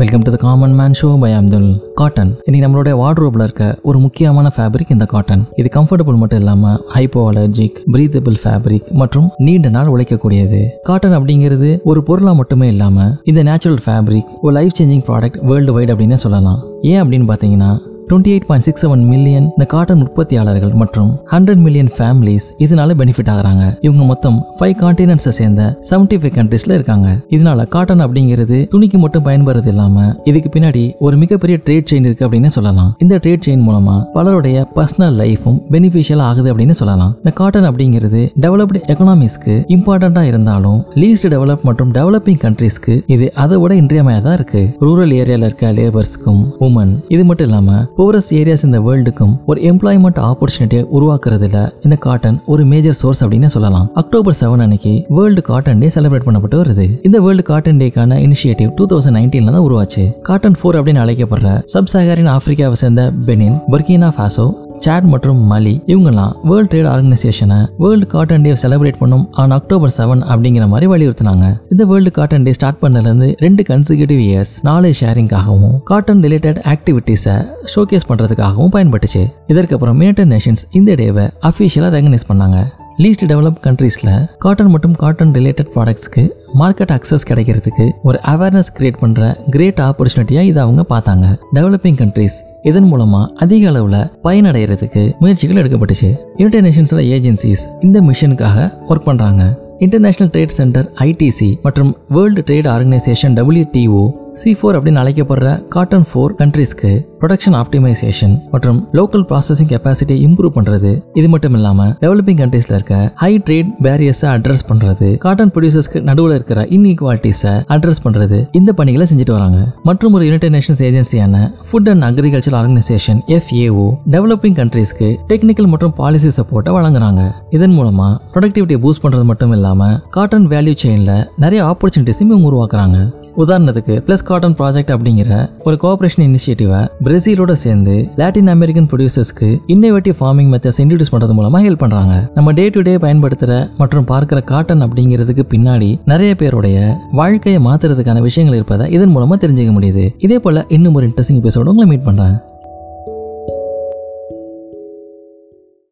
Welcome to the common man show by Abdul cotton இன்னைக்கு நம்மளுடைய வார்ட்ரோப்ல இருக்க ஒரு முக்கியமான ஃபேப்ரிக் இந்த காட்டன் இது கம்ஃபர்டபுள் மட்டும் இல்லாம ஹைப்போ அலர்ஜிக் பிரீத்தபிள் ஃபேப்ரிக் மற்றும் நீண்ட நாள் உழைக்கக்கூடியது. காட்டன் அப்படிங்கிறது ஒரு பொருளா மட்டுமே இல்லாம இந்த நேச்சுரல் ஃபேப்ரிக் ஒரு life changing product world wide அப்படின்னு சொல்லலாம். ஏன் அப்படின்னு பார்த்தீங்கன்னா twenty eight point six seven million இந்த காட்டன் உற்பத்தியாளர்கள் மற்றும் ஹண்ட்ரட் மில்லியன் ஃபேமிலிஸ் இதனால பெனிஃபிட் ஆகிறாங்க. இவங்க மொத்தம் ஃபைவ் கான்டினென்ட்ஸை சேர்ந்த செவன்டி ஃபைவ் கண்ட்ரீஸ்ல இருக்காங்க. இதனால காட்டன் அப்படிங்கிறது துணிக்கு மட்டும் பயன்படுறது இல்லாம இதுக்கு பின்னாடி ஒரு மிகப்பெரிய ட்ரேட் செயின் இருக்கு அப்படின்னு சொல்லலாம். இந்த ட்ரேட் செயின் மூலமா பலருடைய பர்சனல் லைஃபும் பெனிஃபிஷியல் ஆகுது அப்படின்னு சொல்லலாம். இந்த காட்டன் அப்படிங்கிறது டெவலப்டு எக்கனாமிஸ்க்கு இம்பார்ட்டண்டா இருந்தாலும் லீஸ்ட் டெவலப் மற்றும் டெவலப்பிங் கண்ட்ரீஸ்க்கு இது அதை விட இன்றியமையாதான் இருக்கு. ரூரல் ஏரியால இருக்க லேபர்ஸ்க்கும் உமன் இது மட்டும் இல்லாமல் போரஸ் ஏரியாஸ் இந்த வேர்ல்டுக்கும் ஒரு எம்ப்ளாய்மெண்ட் ஆப்பர்ச்சுனிட்டியை உருவாக்குறதுல இந்த காட்டன் ஒரு மேஜர் சோர்ஸ் அப்படின்னு சொல்லலாம். அக்டோபர் செவன் அன்னைக்கு வேர்ல்டு காட்டன் டே செலிப்ரேட் பண்ணப்பட்டு வருது. இந்த வேர்ல்டு காட்டன் டேக்கான இனிஷியேட்டிவ் டூ தௌசண்ட் நைன்டீன்ல தான் உருவாச்சு. காட்டன் ஃபோர் அப்படின்னு அழைக்கப்படுற சப்சாகரின் ஆப்பிரிக்காவை சேர்ந்த பெனின் பர்கினா ஃபாசோ சாட் மற்றும் மலி இவங்கெல்லாம் வேர்ல்ட் ட்ரேட் ஆர்கனைசேஷனை வேர்ல்டு காட்டன் டே செலிப்ரேட் பண்ணும் ஆன் அக்டோபர் செவன் அப்படிங்கிற மாதிரி வலியுறுத்தினாங்க. இந்த வேர்ல்டு காட்டன் டே ஸ்டார்ட் பண்ணதுலேருந்து ரெண்டு கன்சிக்யூட்டிவ் இயர்ஸ் நாலேஜ் ஷேரிங்காகவும் காட்டன் ரிலேட்டட் ஆக்டிவிட்டீஸை ஷோகேஸ் பண்ணுறதுக்காகவும் பயன்பட்டுச்சு. இதற்கப்புறம் யுனைடெட் நேஷன்ஸ் இந்த டேவை அஃபிஷியலாக ரெகனைஸ் பண்ணாங்க. லீஸ்ட் டெவலப் கண்ட்ரீஸில் காட்டன் மற்றும் காட்டன் ரிலேட்டட் ப்ராடக்ட்ஸ்க்கு மார்க்கெட் அக்சஸ் கிடைக்கிறதுக்கு ஒரு அவேர்னஸ் கிரியேட் பண்ணுற கிரேட் ஆப்பர்ச்சுனிட்டியாக இதை அவங்க பார்த்தாங்க. டெவலப்பிங் கண்ட்ரீஸ் இதன் மூலமாக அதிக அளவில் பயனடைகிறதுக்கு முயற்சிகள் எடுக்கப்பட்டுச்சு. யுனைடெட் நேஷன்ஸோட ஏஜென்சிஸ் இந்த மிஷனுக்காக ஒர்க் பண்ணுறாங்க இன்டர்நேஷனல் ட்ரேட் சென்டர் ஐடிசி மற்றும் world trade organisation WTO C four அப்படின்னு அழைக்கப்படுற காட்டன் ஃபோர் கண்ட்ரீஸ்க்கு ப்ரொடக்ஷன் ஆப்டிமைசேஷன் மற்றும் லோக்கல் ப்ராசஸிங் கெப்பாசிட்டியை இம்ப்ரூவ் பண்றது. இது மட்டும் இல்லாம டெவலப்பிங் கண்ட்ரீஸ்ல இருக்க ஹை ட்ரேட் பேரியர்ஸை அட்ரஸ் பண்றது. காட்டன் ப்ரொடியூசர்ஸ்க்கு நடுவில் இருக்கிற இன்இக்வாலிட்டிஸை அட்ரஸ் பண்றது. இந்த பணிகளை செஞ்சுட்டு வராங்க. மற்றும் ஒரு United Nations ஏஜென்சியான food and agriculture organisation FAO developing கண்ட்ரீஸ்க்கு technical மற்றும் பாலிசி சப்போர்ட்டை வழங்குறாங்க. இதன் மூலமா ப்ரொடக்டிவிட்டியை பூஸ்ட் பண்றது மட்டும் இல்லாம காட்டன் வேல்யூ செயின்ல நிறைய ஆப்பர்ச்சுனிட்டிஸும் இவங்க உருவாக்குறாங்க. உதாரணத்துக்கு பிளஸ் காட்டன் ப்ராஜெக்ட் அப்படிங்கிற ஒரு கோஆபரேஷன் இனிஷியேட்டிவை பிரேசிலோட சேர்ந்து லாட்டின் அமெரிக்கன் ப்ரொடியூசர்ஸ்க்கு இன்னோவேட்டிவ் ஃபார்மிங் மெத்தட்ஸ் இன்ட்ரடியூஸ் பண்றது மூலமா ஹெல்ப் பண்றாங்க. நம்ம டே டு டே பயன்படுத்துற மற்றும் பார்க்கிற காட்டன் அப்படிங்கிறதுக்கு பின்னாடி நிறைய பேருடைய வாழ்க்கையை மாத்துறதுக்கான விஷயங்கள் இருப்பதை இதன் மூலமா தெரிஞ்சுக்க முடியுது. இதே போல இன்னும் ஒரு இன்ட்ரெஸ்டிங் எபிசோட உங்களை மீட் பண்றேன்.